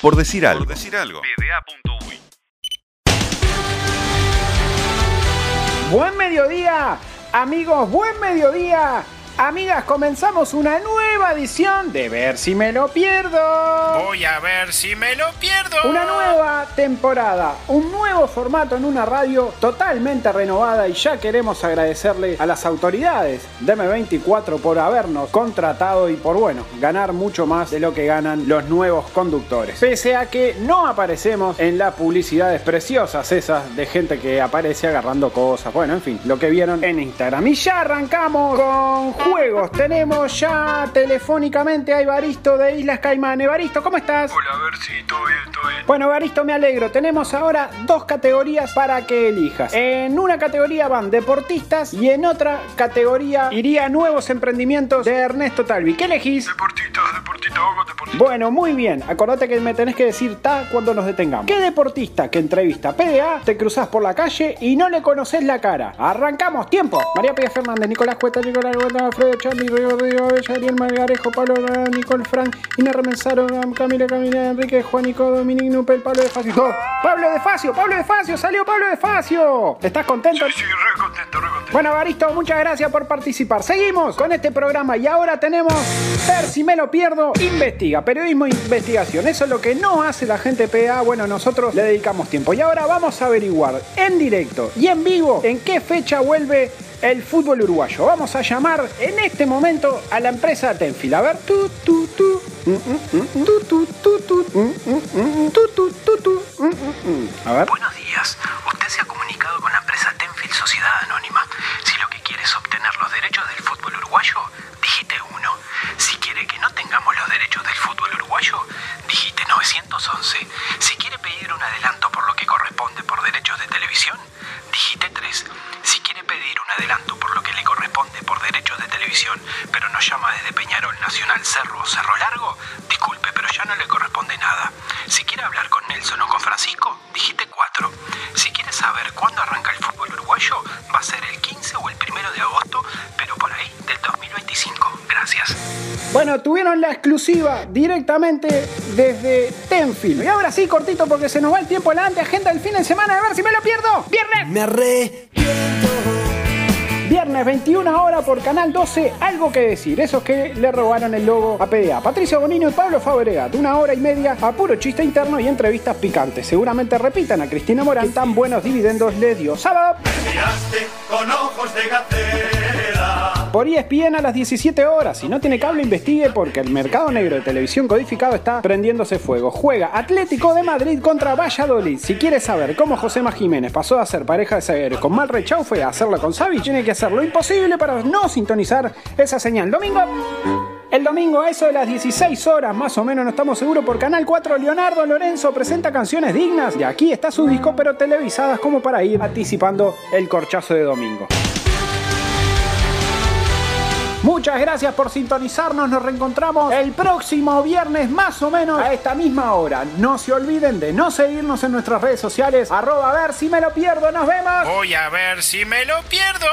Por decir algo. decir algo. Buen mediodía, amigos, buen mediodía. Amigas, comenzamos una nueva edición de Ver si me lo pierdo. Voy a ver si me lo pierdo. Una nueva temporada, un nuevo formato en una radio totalmente renovada y ya queremos agradecerle a las autoridades de M24 por habernos contratado y por, bueno, ganar mucho más de lo que ganan los nuevos conductores. Pese a que no aparecemos en las publicidades preciosas esas de gente que aparece agarrando cosas, bueno, en fin, lo que vieron en Instagram. Y ya arrancamos con juegos. Tenemos ya telefónicamente a Evaristo de Islas Caimán. Evaristo, ¿cómo estás? Hola, a ver si todo bien, todo bien. Bueno, Evaristo, me alegro. Tenemos ahora dos categorías para que elijas. En una categoría van deportistas y en otra categoría iría nuevos emprendimientos de Ernesto Talvi. ¿Qué elegís? Deportistas, deportistas. Bueno, muy bien. Acordate que me tenés que decir ta cuando nos detengamos. ¿Qué deportista que entrevista PDA te cruzás por la calle y no le conoces la cara? Arrancamos, tiempo. María Pérez Fernández, Nicolás Cuesta, Nicolás Cuesta, Alfredo Charlie, Río Río, Ariel Margarejo, Pablo Nicole Frank, Inés Remenzaro, Camila Camila, Enrique, Juanico, Dominic Nupel, Pablo de Facio. ¡Pablo de Facio! ¡Pablo de Facio! ¡Salió Pablo de Facio! ¿Estás contento? Sí, sí. Bueno, Baristo, muchas gracias por participar. Seguimos con este programa y ahora tenemos Ver si me lo pierdo, investiga, periodismo e investigación. Eso es lo que no hace la gente PA. Bueno, nosotros le dedicamos tiempo. Y ahora vamos a averiguar en directo y en vivo en qué fecha vuelve el fútbol uruguayo. Vamos a llamar en este momento a la empresa Tenfield. A ver, tu, tu, tu. Mm, derechos del fútbol uruguayo, digite 1. Si quiere que no tengamos los derechos del fútbol uruguayo, digite 911. Si quiere pedir un adelanto por lo que corresponde por derechos de televisión, digite 3. Si quiere pedir un adelanto por lo que le corresponde por derechos de televisión, pero nos llama desde Peñarol Nacional Cerro o Cerro Largo, disculpe, pero ya no le corresponde nada. Si quiere hablar con Nelson o con Francisco, digite 4. Si quiere saber cuándo arranca el fútbol uruguayo, va a ser el 15 Bueno, tuvieron la exclusiva directamente desde Tenfield. Y ahora sí, cortito, porque se nos va el tiempo adelante. Agenda del fin de semana, a ver si me lo pierdo. Viernes. Me arrepiento. Viernes 21 horas por Canal 12, algo que decir. Esos que le robaron el logo a PDA. Patricio Bonino y Pablo Fabregat. Una hora y media a puro chiste interno y entrevistas picantes. Seguramente repitan a Cristina Morán. Tan buenos dividendos les dio. Sábado. Miraste con ojos de. Por ESPN a las 17 horas. Si no tiene cable, investigue porque el mercado negro de televisión codificado está prendiéndose fuego. Juega Atlético de Madrid contra Valladolid. Si quieres saber cómo Josema Jiménez pasó a ser pareja de zagueros con mal Chaufe a hacerlo con Savic, tiene que hacer lo imposible para no sintonizar esa señal. Domingo. El domingo a eso de las 16 horas, más o menos, no estamos seguros, por Canal 4, Leonardo Lorenzo presenta canciones dignas. De aquí está su disco, pero televisadas como para ir anticipando el corchazo de domingo. Muchas gracias por sintonizarnos. Nos reencontramos el próximo viernes más o menos a esta misma hora. No se olviden de no seguirnos en nuestras redes sociales. Arroba a ver si me lo pierdo. Nos vemos. Voy a ver si me lo pierdo.